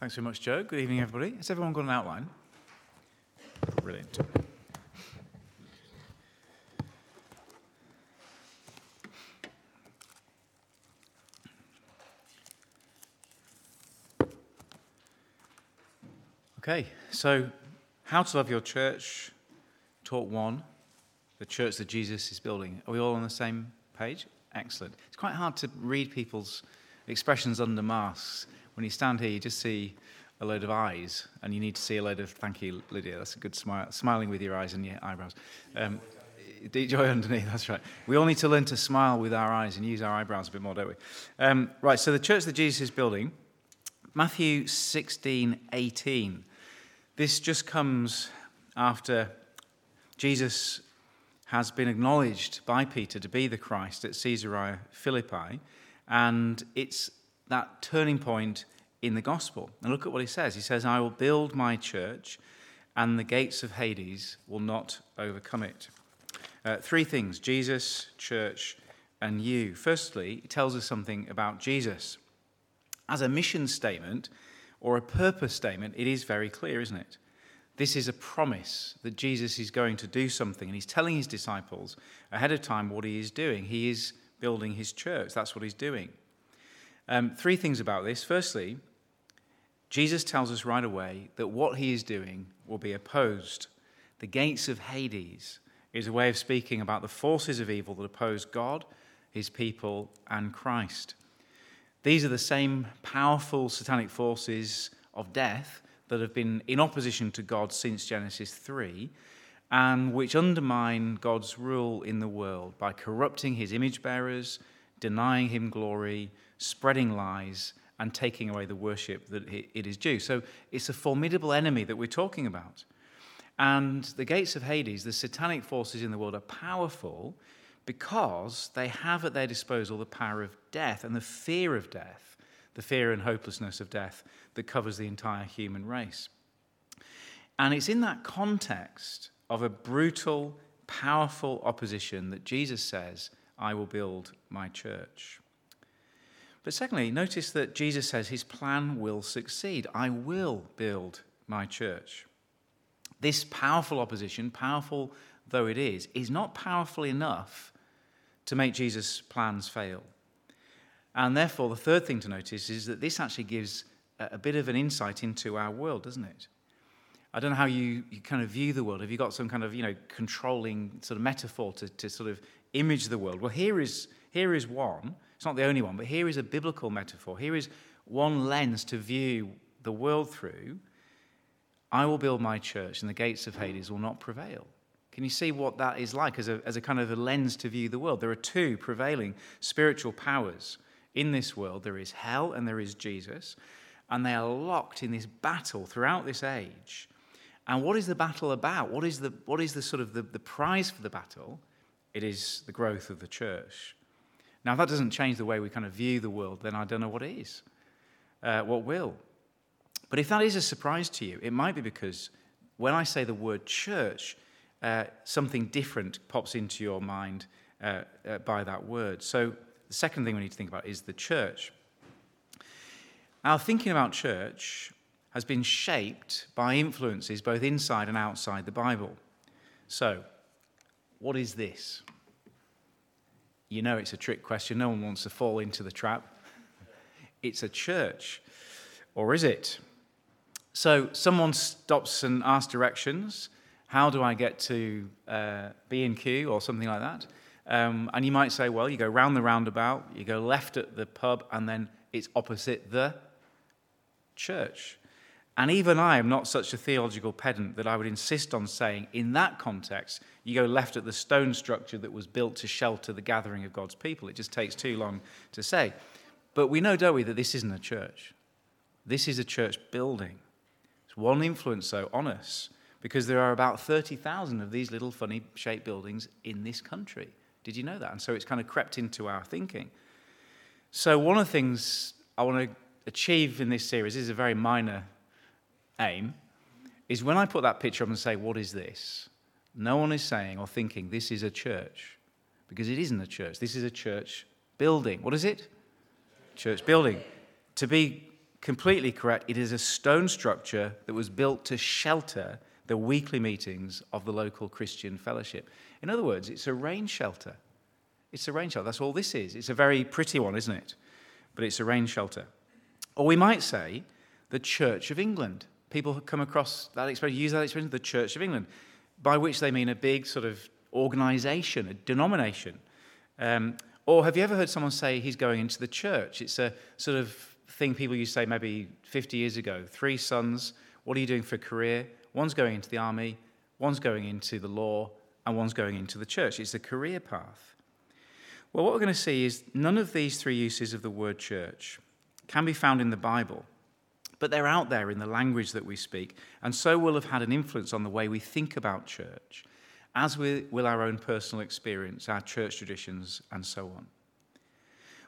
Thanks very much, Joe. Good evening, everybody. Has everyone got an outline? Brilliant. Okay, so how to love your church, talk one, the church that Jesus is building. Are we all on the same page? Excellent. It's quite hard to read people's expressions under masks. When you stand here, you just see a load of eyes, and you need to see a load of, thank you, Lydia, that's a good smile, smiling with your eyes and your eyebrows. Um, deep joy underneath, that's right. We all need to learn to smile with our eyes and use our eyebrows a bit more, don't we? Um, right, so the church that Jesus is building, Matthew 16, 18. This just comes after Jesus has been acknowledged by Peter to be the Christ at Caesarea Philippi, and it's that turning point in the gospel. And look at what he says. He says, I will build my church, and the gates of Hades will not overcome it. Uh, three things Jesus, church, and you. Firstly, it tells us something about Jesus. As a mission statement, or a purpose statement, it is very clear, isn't it? This is a promise that Jesus is going to do something, and he's telling his disciples ahead of time what he is doing. He is building his church, that's what he's doing. Um, three things about this. Firstly, Jesus tells us right away that what he is doing will be opposed. The gates of Hades is a way of speaking about the forces of evil that oppose God, his people, and Christ. These are the same powerful satanic forces of death that have been in opposition to God since Genesis 3 and which undermine God's rule in the world by corrupting his image bearers, denying him glory, spreading lies, and taking away the worship that it is due. So it's a formidable enemy that we're talking about. And the gates of Hades, the satanic forces in the world, are powerful because they have at their disposal the power of death and the fear of death, the fear and hopelessness of death that covers the entire human race. And it's in that context of a brutal, powerful opposition that Jesus says, I will build my church. But secondly, notice that Jesus says his plan will succeed. I will build my church. This powerful opposition, powerful though it is, is not powerful enough to make Jesus' plans fail. And therefore, the third thing to notice is that this actually gives a bit of an insight into our world, doesn't it? I don't know how you, you kind of view the world. Have you got some kind of, you know, controlling sort of metaphor to, to sort of image the world? Well, here is, here is one. It's not the only one, but here is a biblical metaphor. Here is one lens to view the world through. I will build my church, and the gates of Hades will not prevail. Can you see what that is like as a, as a kind of a lens to view the world? There are two prevailing spiritual powers in this world there is hell and there is Jesus, and they are locked in this battle throughout this age. And what is the battle about? What is the, what is the sort of the, the prize for the battle? It is the growth of the church. Now, if that doesn't change the way we kind of view the world, then I don't know what is. Uh, what will? But if that is a surprise to you, it might be because when I say the word church, uh, something different pops into your mind uh, uh, by that word. So, the second thing we need to think about is the church. Our thinking about church has been shaped by influences both inside and outside the Bible. So, what is this? You know it's a trick question. No one wants to fall into the trap. It's a church. Or is it? So, someone stops and asks directions how do I get to uh, B&Q or something like that? Um, and you might say, well, you go round the roundabout, you go left at the pub, and then it's opposite the church. And even I am not such a theological pedant that I would insist on saying, in that context, you go left at the stone structure that was built to shelter the gathering of God's people. It just takes too long to say. But we know, don't we, that this isn't a church. This is a church building. It's one influence, though, on us because there are about 30,000 of these little funny shaped buildings in this country. Did you know that? And so it's kind of crept into our thinking. So, one of the things I want to achieve in this series is a very minor aim is when I put that picture up and say, What is this? No one is saying or thinking this is a church because it isn't a church. This is a church building. What is it? Church building. To be completely correct. It is a stone structure that was built to shelter the weekly meetings of the local Christian fellowship. In other words, it's a rain shelter. It's a rain shelter. That's all this is. It's a very pretty one, isn't it? But it's a rain shelter. Or we might say the Church of England. People come across that expression, use that expression, the Church of England, by which they mean a big sort of organization, a denomination. Um, or have you ever heard someone say he's going into the church? It's a sort of thing people used to say maybe 50 years ago. Three sons, what are you doing for a career? One's going into the army, one's going into the law, and one's going into the church. It's a career path. Well, what we're going to see is none of these three uses of the word church can be found in the Bible, but they're out there in the language that we speak, and so will have had an influence on the way we think about church, as will our own personal experience, our church traditions, and so on.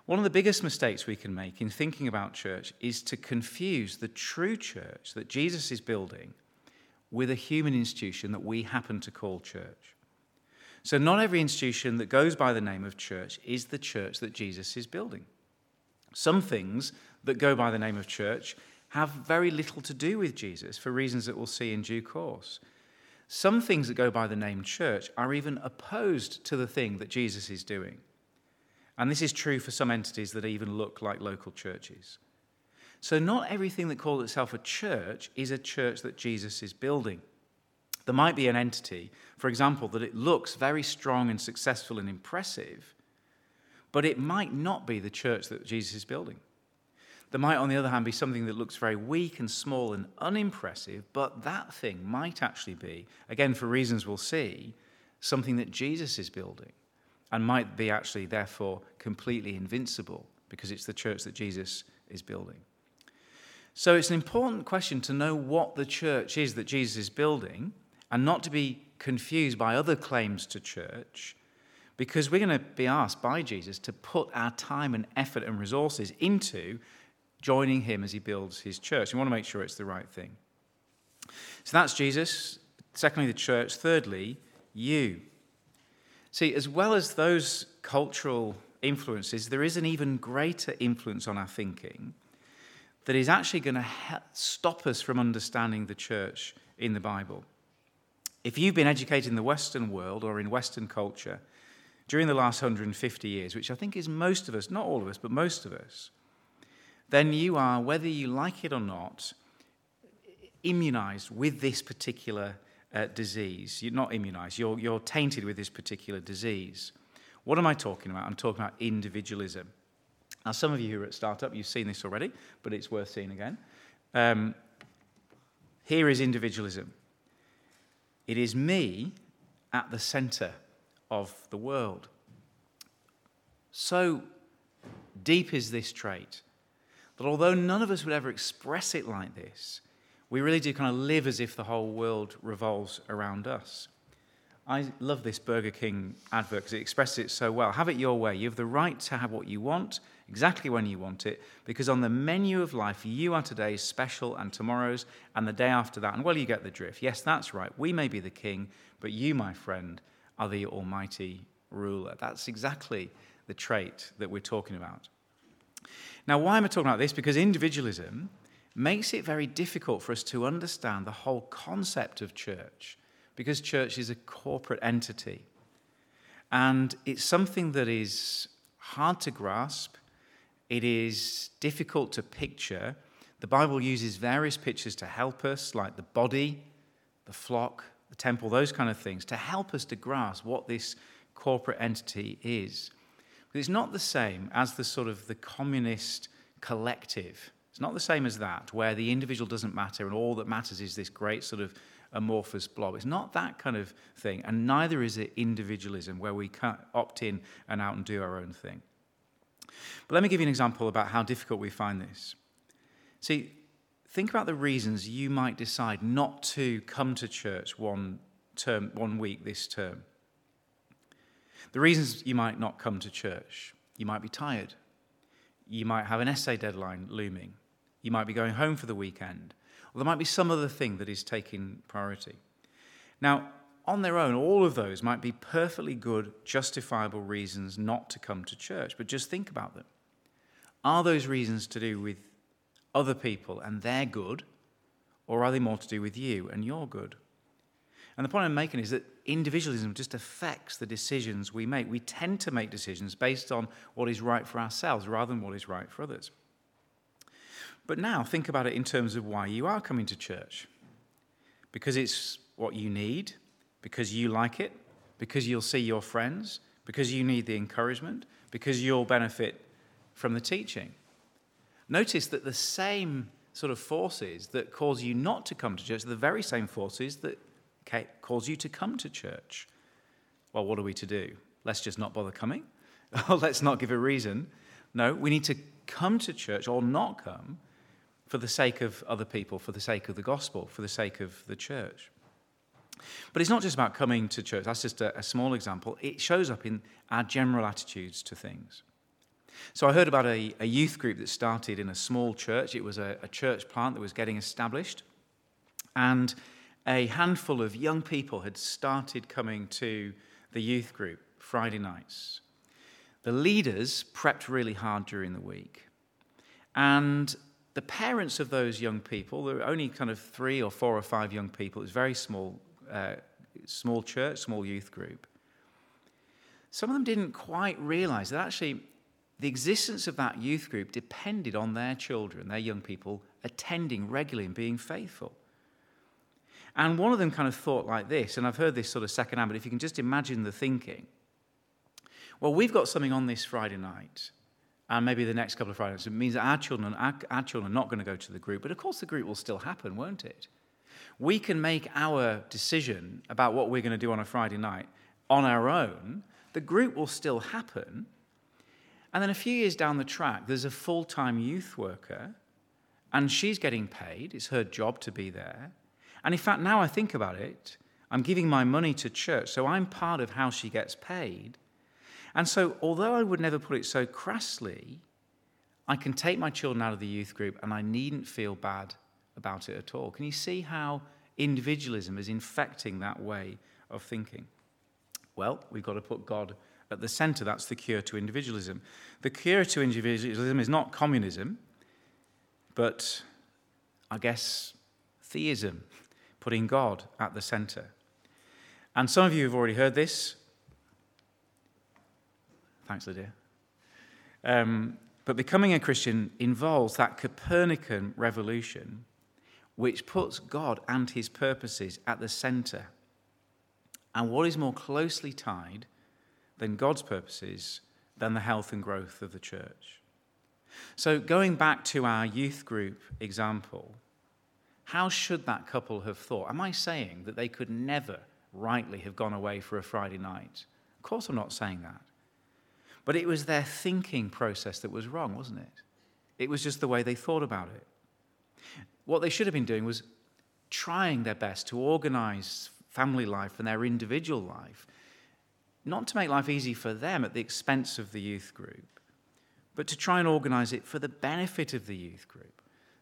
One of the biggest mistakes we can make in thinking about church is to confuse the true church that Jesus is building with a human institution that we happen to call church. So, not every institution that goes by the name of church is the church that Jesus is building. Some things that go by the name of church have very little to do with Jesus for reasons that we'll see in due course. Some things that go by the name church are even opposed to the thing that Jesus is doing. And this is true for some entities that even look like local churches. So, not everything that calls itself a church is a church that Jesus is building. There might be an entity, for example, that it looks very strong and successful and impressive, but it might not be the church that Jesus is building. There might, on the other hand, be something that looks very weak and small and unimpressive, but that thing might actually be, again, for reasons we'll see, something that Jesus is building and might be actually, therefore, completely invincible because it's the church that Jesus is building. So it's an important question to know what the church is that Jesus is building and not to be confused by other claims to church because we're going to be asked by Jesus to put our time and effort and resources into joining him as he builds his church. We want to make sure it's the right thing. So that's Jesus. Secondly, the church. Thirdly, you. See, as well as those cultural influences, there is an even greater influence on our thinking that is actually going to stop us from understanding the church in the Bible. If you've been educated in the Western world or in Western culture during the last 150 years, which I think is most of us, not all of us, but most of us, then you are, whether you like it or not, immunized with this particular uh, disease. You're not immunized, you're, you're tainted with this particular disease. What am I talking about? I'm talking about individualism. Now, some of you who are at Startup, you've seen this already, but it's worth seeing again. Um, here is individualism it is me at the center of the world. So deep is this trait that although none of us would ever express it like this, we really do kind of live as if the whole world revolves around us. I love this Burger King advert because it expresses it so well. Have it your way. You have the right to have what you want, exactly when you want it, because on the menu of life, you are today's special and tomorrow's and the day after that. And well, you get the drift. Yes, that's right. We may be the king, but you, my friend, are the almighty ruler. That's exactly the trait that we're talking about. Now, why am I talking about this? Because individualism makes it very difficult for us to understand the whole concept of church because church is a corporate entity. And it's something that is hard to grasp, it is difficult to picture. The Bible uses various pictures to help us, like the body, the flock, the temple, those kind of things, to help us to grasp what this corporate entity is. But it's not the same as the sort of the communist collective. It's not the same as that, where the individual doesn't matter and all that matters is this great sort of amorphous blob. It's not that kind of thing, and neither is it individualism, where we can't opt in and out and do our own thing. But let me give you an example about how difficult we find this. See, think about the reasons you might decide not to come to church one term, one week this term. The reasons you might not come to church you might be tired, you might have an essay deadline looming, you might be going home for the weekend, or there might be some other thing that is taking priority. Now, on their own, all of those might be perfectly good, justifiable reasons not to come to church, but just think about them. Are those reasons to do with other people and their good, or are they more to do with you and your good? And the point I'm making is that individualism just affects the decisions we make. We tend to make decisions based on what is right for ourselves rather than what is right for others. But now think about it in terms of why you are coming to church. Because it's what you need, because you like it, because you'll see your friends, because you need the encouragement, because you'll benefit from the teaching. Notice that the same sort of forces that cause you not to come to church are the very same forces that cause you to come to church. Well, what are we to do? Let's just not bother coming? let's not give a reason. No, we need to come to church or not come for the sake of other people, for the sake of the gospel, for the sake of the church. But it's not just about coming to church, that's just a, a small example. It shows up in our general attitudes to things. So I heard about a, a youth group that started in a small church. It was a, a church plant that was getting established. And a handful of young people had started coming to the youth group Friday nights. The leaders prepped really hard during the week. And the parents of those young people, there were only kind of three or four or five young people, it was a very small, uh, small church, small youth group. Some of them didn't quite realize that actually the existence of that youth group depended on their children, their young people, attending regularly and being faithful. And one of them kind of thought like this, and I've heard this sort of secondhand, but if you can just imagine the thinking. Well, we've got something on this Friday night, and maybe the next couple of Fridays. It means that our children, our, our children are not going to go to the group, but of course the group will still happen, won't it? We can make our decision about what we're going to do on a Friday night on our own. The group will still happen, and then a few years down the track, there's a full time youth worker, and she's getting paid. It's her job to be there. And in fact, now I think about it, I'm giving my money to church, so I'm part of how she gets paid. And so, although I would never put it so crassly, I can take my children out of the youth group and I needn't feel bad about it at all. Can you see how individualism is infecting that way of thinking? Well, we've got to put God at the center. That's the cure to individualism. The cure to individualism is not communism, but I guess theism, putting God at the center. And some of you have already heard this. Thanks, Lydia. Um, but becoming a Christian involves that Copernican revolution which puts God and his purposes at the center. And what is more closely tied than God's purposes than the health and growth of the church. So, going back to our youth group example, how should that couple have thought? Am I saying that they could never rightly have gone away for a Friday night? Of course, I'm not saying that. But it was their thinking process that was wrong, wasn't it? It was just the way they thought about it. What they should have been doing was trying their best to organize family life and their individual life not to make life easy for them at the expense of the youth group, but to try and organize it for the benefit of the youth group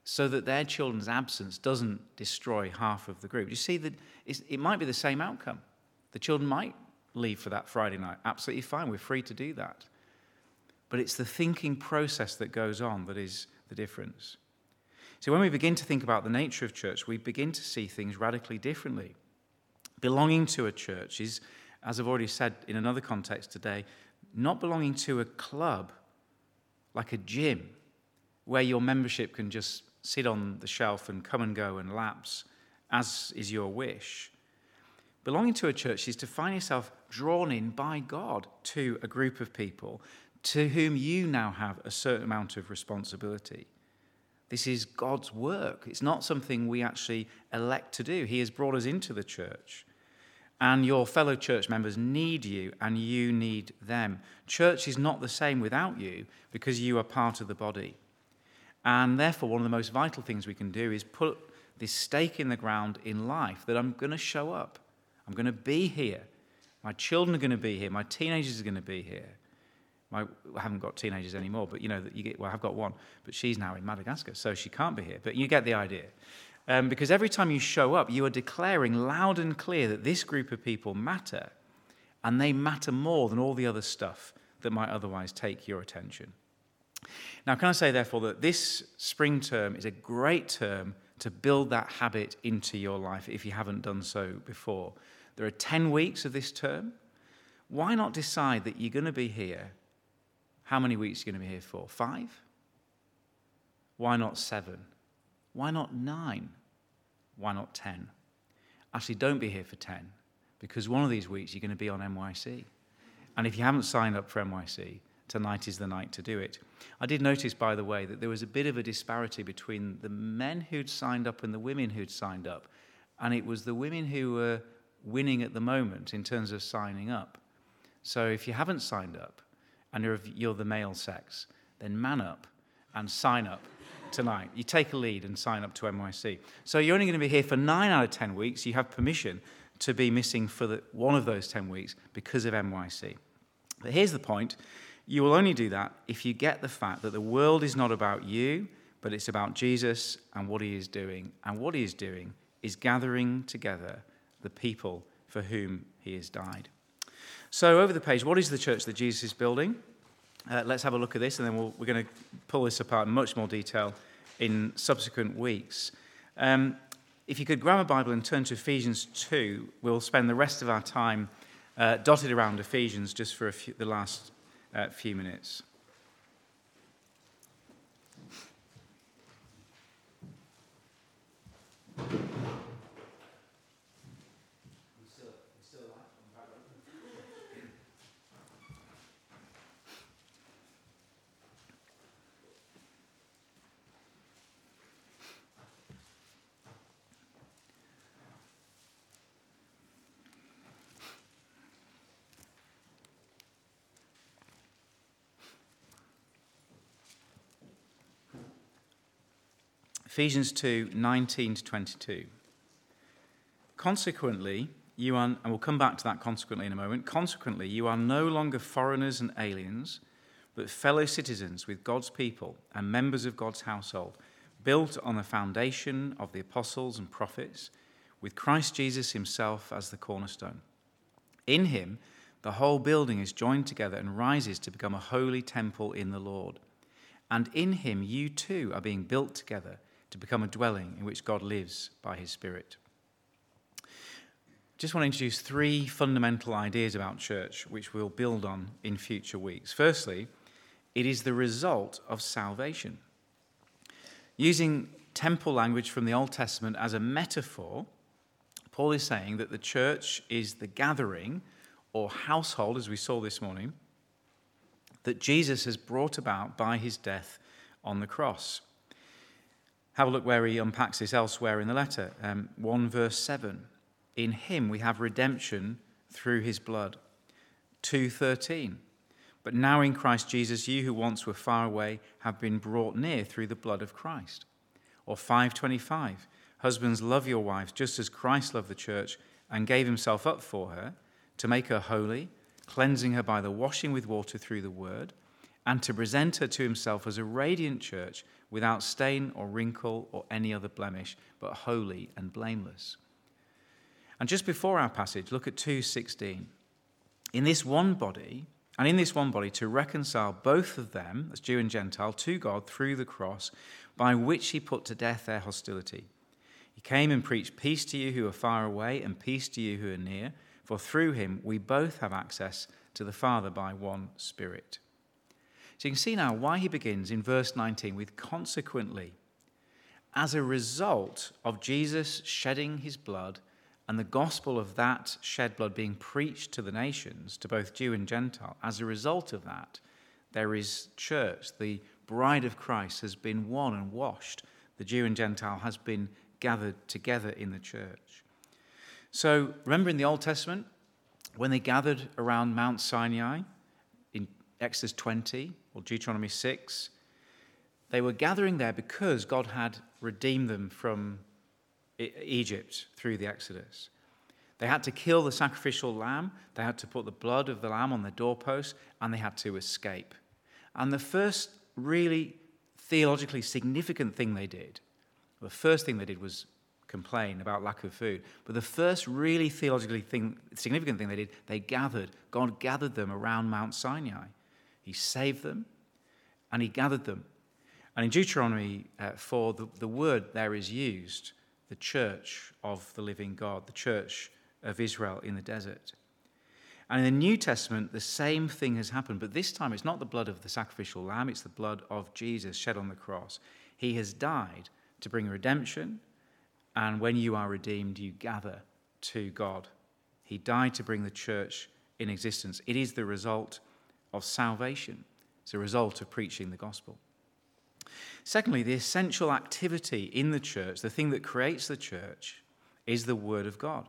so that their children's absence doesn't destroy half of the group. You see that it might be the same outcome. The children might leave for that Friday night. Absolutely fine. We're free to do that. But it's the thinking process that goes on that is the difference. So when we begin to think about the nature of church, we begin to see things radically differently. Belonging to a church is as I've already said in another context today, not belonging to a club like a gym where your membership can just sit on the shelf and come and go and lapse as is your wish. Belonging to a church is to find yourself drawn in by God to a group of people to whom you now have a certain amount of responsibility. This is God's work. It's not something we actually elect to do. He has brought us into the church and your fellow church members need you and you need them. Church is not the same without you because you are part of the body. And therefore, one of the most vital things we can do is put this stake in the ground in life that I'm going to show up. I'm going to be here. My children are going to be here. My teenagers are going to be here. My, I haven't got teenagers anymore, but you know you get. Well, I've got one, but she's now in Madagascar, so she can't be here. But you get the idea. Um, because every time you show up, you are declaring loud and clear that this group of people matter, and they matter more than all the other stuff that might otherwise take your attention. Now, can I say, therefore, that this spring term is a great term to build that habit into your life if you haven't done so before? There are 10 weeks of this term. Why not decide that you're going to be here? How many weeks are you going to be here for? Five? Why not seven? Why not nine? Why not 10? Actually, don't be here for 10 because one of these weeks you're going to be on NYC. And if you haven't signed up for NYC, tonight is the night to do it. I did notice, by the way, that there was a bit of a disparity between the men who'd signed up and the women who'd signed up. And it was the women who were winning at the moment in terms of signing up. So if you haven't signed up and you're, you're the male sex, then man up and sign up tonight. You take a lead and sign up to NYC. So you're only going to be here for nine out of 10 weeks. You have permission to be missing for the, one of those 10 weeks because of NYC. But here's the point you will only do that if you get the fact that the world is not about you, but it's about Jesus and what he is doing. And what he is doing is gathering together the people for whom he has died. So, over the page, what is the church that Jesus is building? Uh, let's have a look at this, and then we we are going to pull this apart in much more detail in subsequent weeks. Um, if you could grab a Bible and turn to Ephesians 2, we'll spend the rest of our time uh, dotted around Ephesians just for few, the last uh, few minutes. Ephesians 2 19 to 22. Consequently, you are, and we'll come back to that consequently in a moment. Consequently, you are no longer foreigners and aliens, but fellow citizens with God's people and members of God's household, built on the foundation of the apostles and prophets, with Christ Jesus himself as the cornerstone. In him, the whole building is joined together and rises to become a holy temple in the Lord. And in him, you too are being built together to become a dwelling in which God lives by his Spirit. Just want to introduce three fundamental ideas about church, which we'll build on in future weeks. Firstly, it is the result of salvation. Using temple language from the Old Testament as a metaphor, Paul is saying that the church is the gathering or household, as we saw this morning, that Jesus has brought about by his death on the cross. Have a look where he unpacks this elsewhere in the letter. Um, 1 verse 7. In him we have redemption through his blood. 2:13. But now in Christ Jesus you who once were far away have been brought near through the blood of Christ. Or 525. Husbands love your wives just as Christ loved the church and gave himself up for her to make her holy, cleansing her by the washing with water through the word, and to present her to himself as a radiant church without stain or wrinkle or any other blemish, but holy and blameless. And just before our passage, look at 2:16. In this one body, and in this one body to reconcile both of them, as Jew and Gentile, to God through the cross, by which he put to death their hostility. He came and preached peace to you who are far away and peace to you who are near, for through him we both have access to the Father by one Spirit. So you can see now why he begins in verse 19 with consequently. As a result of Jesus shedding his blood and the gospel of that shed blood being preached to the nations, to both Jew and Gentile, as a result of that, there is church. The bride of Christ has been won and washed. The Jew and Gentile has been gathered together in the church. So remember in the Old Testament, when they gathered around Mount Sinai in Exodus 20, or Deuteronomy 6. They were gathering there because God had redeemed them from Egypt through the Exodus. They had to kill the sacrificial lamb, they had to put the blood of the lamb on the doorpost, and they had to escape. And the first really theologically significant thing they did, the first thing they did was complain about lack of food. But the first really theologically thing, significant thing they did, they gathered. God gathered them around Mount Sinai. He saved them, and he gathered them. And in Deuteronomy uh, 4, the, the word there is used the church of the living God, the church of Israel in the desert. And in the New Testament, the same thing has happened, but this time it's not the blood of the sacrificial lamb, it's the blood of Jesus shed on the cross. He has died to bring redemption, and when you are redeemed, you gather to God. He died to bring the church in existence. It is the result of salvation, it's a result of preaching the gospel. Secondly, the essential activity in the church, the thing that creates the church, is the Word of God.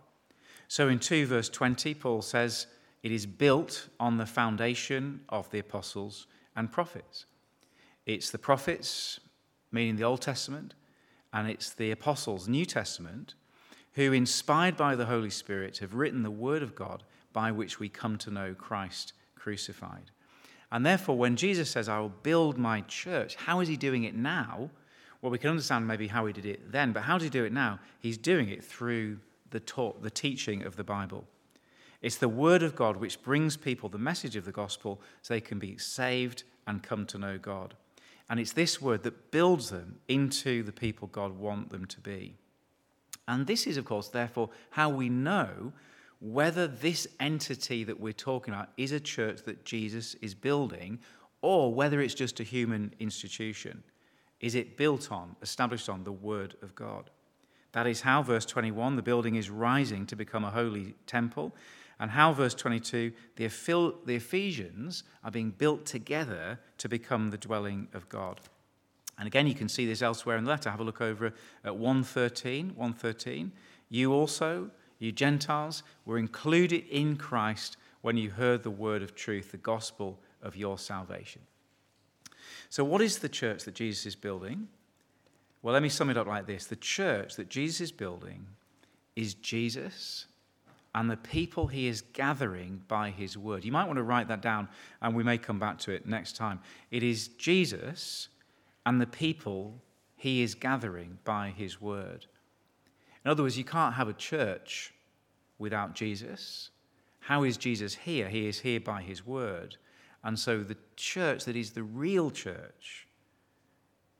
So in 2 verse 20, Paul says, It is built on the foundation of the apostles and prophets. It's the prophets, meaning the Old Testament, and it's the apostles, New Testament, who, inspired by the Holy Spirit, have written the Word of God by which we come to know Christ crucified. And therefore, when Jesus says, I will build my church, how is he doing it now? Well, we can understand maybe how he did it then, but how does he do it now? He's doing it through the, taught, the teaching of the Bible. It's the Word of God which brings people the message of the gospel so they can be saved and come to know God. And it's this Word that builds them into the people God wants them to be. And this is, of course, therefore, how we know whether this entity that we're talking about is a church that Jesus is building or whether it's just a human institution. Is it built on, established on the Word of God? That is how, verse 21, the building is rising to become a holy temple, and how, verse 22, the Ephesians are being built together to become the dwelling of God. And again, you can see this elsewhere in the letter. Have a look over at 113. 113. You also, you Gentiles, were included in Christ when you heard the word of truth, the gospel of your salvation. So, what is the church that Jesus is building? Well, let me sum it up like this The church that Jesus is building is Jesus and the people he is gathering by his word. You might want to write that down, and we may come back to it next time. It is Jesus and the people he is gathering by his word. In other words, you can't have a church without Jesus. How is Jesus here? He is here by his word. And so the church that is the real church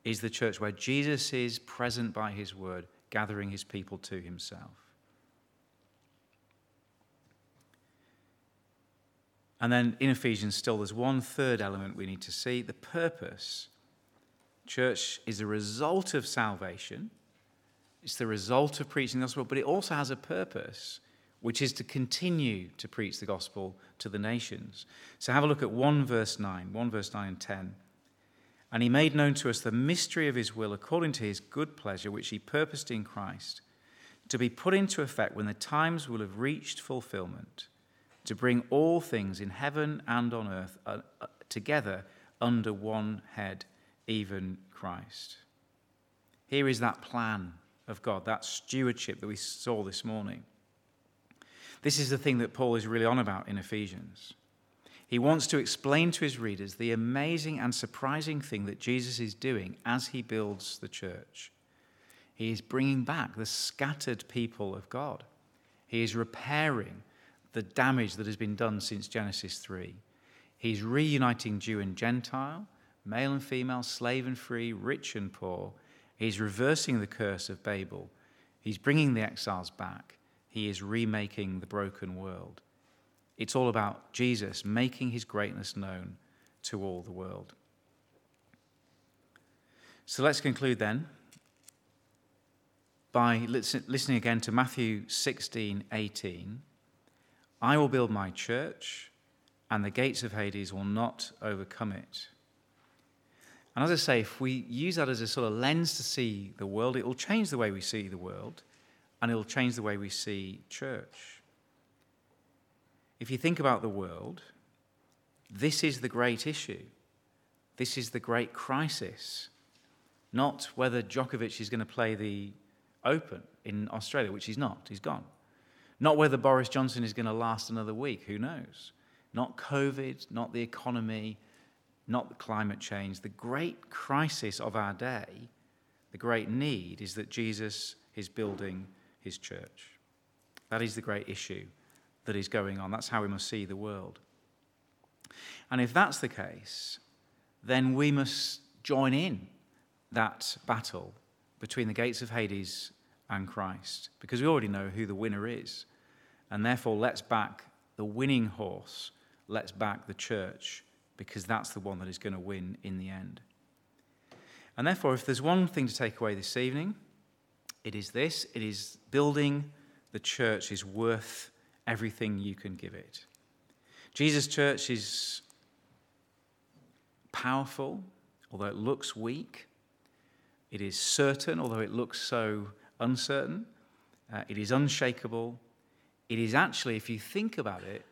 is the church where Jesus is present by his word, gathering his people to himself. And then in Ephesians, still, there's one third element we need to see the purpose Church is a result of salvation, it's the result of preaching the gospel, but it also has a purpose, which is to continue to preach the gospel to the nations. So have a look at 1 verse 9, 1 verse 9 and 10. And he made known to us the mystery of his will according to his good pleasure, which he purposed in Christ, to be put into effect when the times will have reached fulfillment, to bring all things in heaven and on earth uh, uh, together under one head even Christ. Here is that plan of God, that stewardship that we saw this morning. This is the thing that Paul is really on about in Ephesians. He wants to explain to his readers the amazing and surprising thing that Jesus is doing as he builds the church. He is bringing back the scattered people of God. He is repairing the damage that has been done since Genesis 3. He's reuniting Jew and Gentile male and female, slave and free, rich and poor. He's reversing the curse of Babel. He's bringing the exiles back. He is remaking the broken world. It's all about Jesus making his greatness known to all the world. So let's conclude then by listening again to Matthew 16 18. I will build my church, and the gates of Hades will not overcome it. And as I say, if we use that as a sort of lens to see the world, it will change the way we see the world and it will change the way we see church. If you think about the world, this is the great issue. This is the great crisis. Not whether Djokovic is going to play the Open in Australia, which he's not, he's gone. Not whether Boris Johnson is going to last another week, who knows. Not COVID, not the economy, not the climate change. The great crisis of our day, the great need, is that Jesus is building his church. That is the great issue that is going on. That's how we must see the world. And if that's the case, then we must join in that battle between the gates of Hades and Christ because we already know who the winner is. And therefore, let's back the winning horse, let's back the church because that's the one that is going to win in the end. And therefore, if there's one thing to take away this evening, it is this it is building the church is worth everything you can give it. Jesus' church is powerful, although it looks weak. It is certain, although it looks so uncertain. Uh, it is unshakable. It is actually, if you think about it,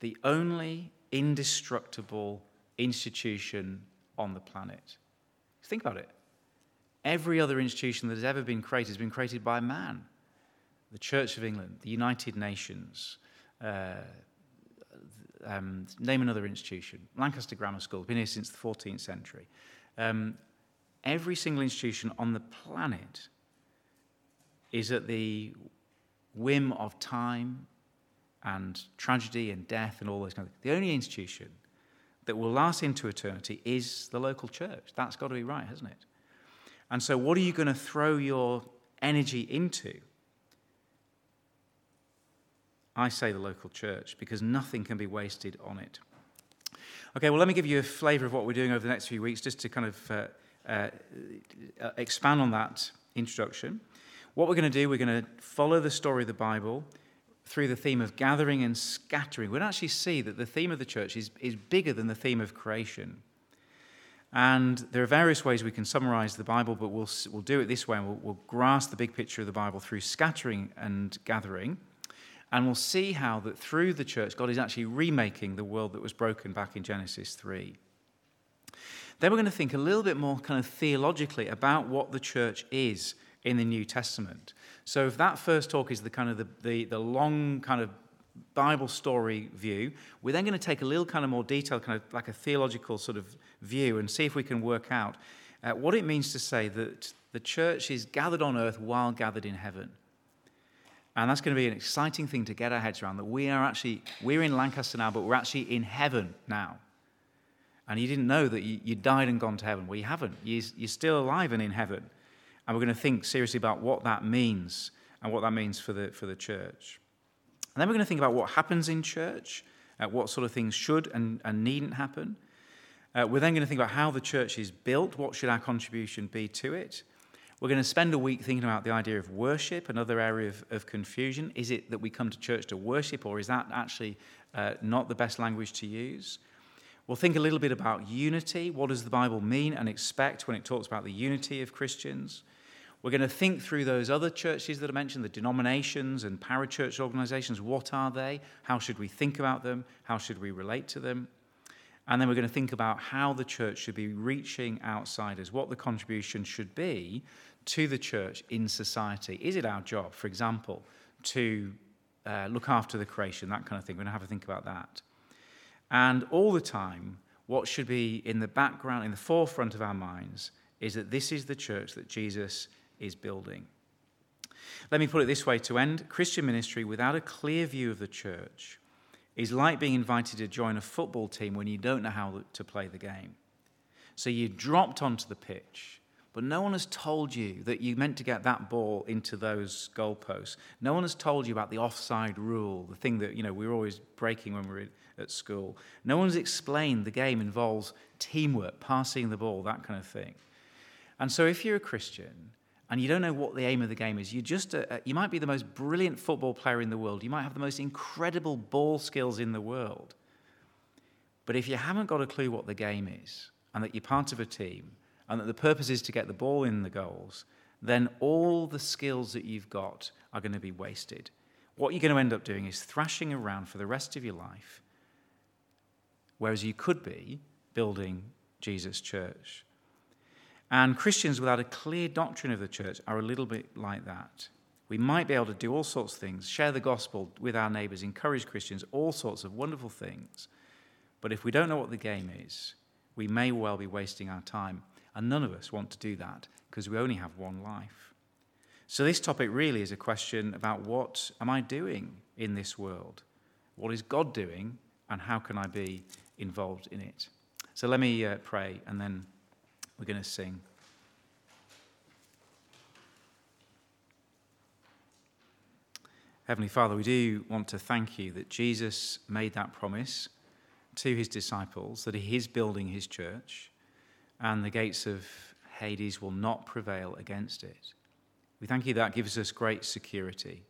the only indestructible institution on the planet. Think about it. Every other institution that has ever been created has been created by man. The Church of England, the United Nations, uh, um, name another institution, Lancaster Grammar School, has been here since the 14th century. Um, every single institution on the planet is at the whim of time and tragedy and death and all those kinds of things. The only institution that will last into eternity is the local church. That's got to be right, hasn't it? And so, what are you going to throw your energy into? I say the local church because nothing can be wasted on it. Okay, well, let me give you a flavour of what we're doing over the next few weeks just to kind of uh, uh, uh expand on that introduction. What we're going to do, we're going to follow the story of the Bible through the theme of gathering and scattering. We'll actually see that the theme of the church is, is bigger than the theme of creation. And there are various ways we can summarize the Bible, but we'll, we'll do it this way we'll, we'll grasp the big picture of the Bible through scattering and gathering. And we'll see how that through the church, God is actually remaking the world that was broken back in Genesis 3. Then we're going to think a little bit more kind of theologically about what the church is in the New Testament. So if that first talk is the kind of the, the, the long kind of Bible story view, we're then going to take a little kind of more detailed, kind of like a theological sort of view and see if we can work out uh, what it means to say that the church is gathered on earth while gathered in heaven. And that's going to be an exciting thing to get our heads around that we are actually, we're in Lancaster now, but we're actually in heaven now. And you didn't know that you, you died and gone to heaven. Well, you haven't. You, you're still alive and in heaven. And we're going to think seriously about what that means and what that means for the, for the church. And then we're going to think about what happens in church, uh, what sort of things should and, and needn't happen. Uh, we're then going to think about how the church is built, what should our contribution be to it. We're going to spend a week thinking about the idea of worship, another area of, of confusion. Is it that we come to church to worship, or is that actually uh, not the best language to use? We'll think a little bit about unity. What does the Bible mean and expect when it talks about the unity of Christians? We're going to think through those other churches that I mentioned, the denominations and parachurch organizations. What are they? How should we think about them? How should we relate to them? And then we're going to think about how the church should be reaching outsiders, what the contribution should be to the church in society. Is it our job, for example, to uh, look after the creation, that kind of thing? We're going to have a think about that. And all the time, what should be in the background, in the forefront of our minds, is that this is the church that Jesus is building. Let me put it this way to end Christian ministry without a clear view of the church is like being invited to join a football team when you don't know how to play the game. So you dropped onto the pitch but no one has told you that you meant to get that ball into those goalposts. No one has told you about the offside rule, the thing that you know we are always breaking when we are at school. No one's explained the game involves teamwork, passing the ball, that kind of thing. And so, if you're a Christian and you don't know what the aim of the game is, you just uh, you might be the most brilliant football player in the world. You might have the most incredible ball skills in the world. But if you haven't got a clue what the game is and that you're part of a team and that the purpose is to get the ball in the goals, then all the skills that you've got are going to be wasted. What you're going to end up doing is thrashing around for the rest of your life, whereas you could be building Jesus' church. And Christians without a clear doctrine of the church are a little bit like that. We might be able to do all sorts of things, share the gospel with our neighbors, encourage Christians, all sorts of wonderful things. But if we don't know what the game is, we may well be wasting our time. And none of us want to do that because we only have one life. So, this topic really is a question about what am I doing in this world? What is God doing? And how can I be involved in it? So let me uh, pray and then we're going to sing. Heavenly Father, we do want to thank you that Jesus made that promise to his disciples that he is building his church and the gates of Hades will not prevail against it. We thank you that gives us great security.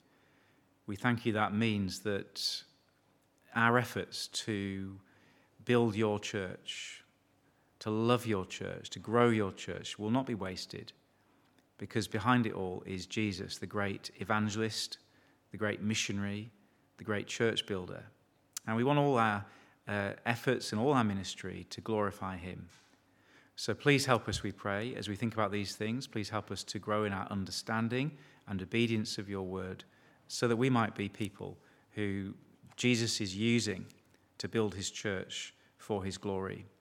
We thank you that means that our efforts to build your church, to love your church, to grow your church will not be wasted because behind it all is Jesus, the great evangelist the great missionary, the great church builder. And we want all our uh, efforts and all our ministry to glorify him. So please help us, we pray, as we think about these things. Please help us to grow in our understanding and obedience of your word so that we might be people who Jesus is using to build his church for his glory.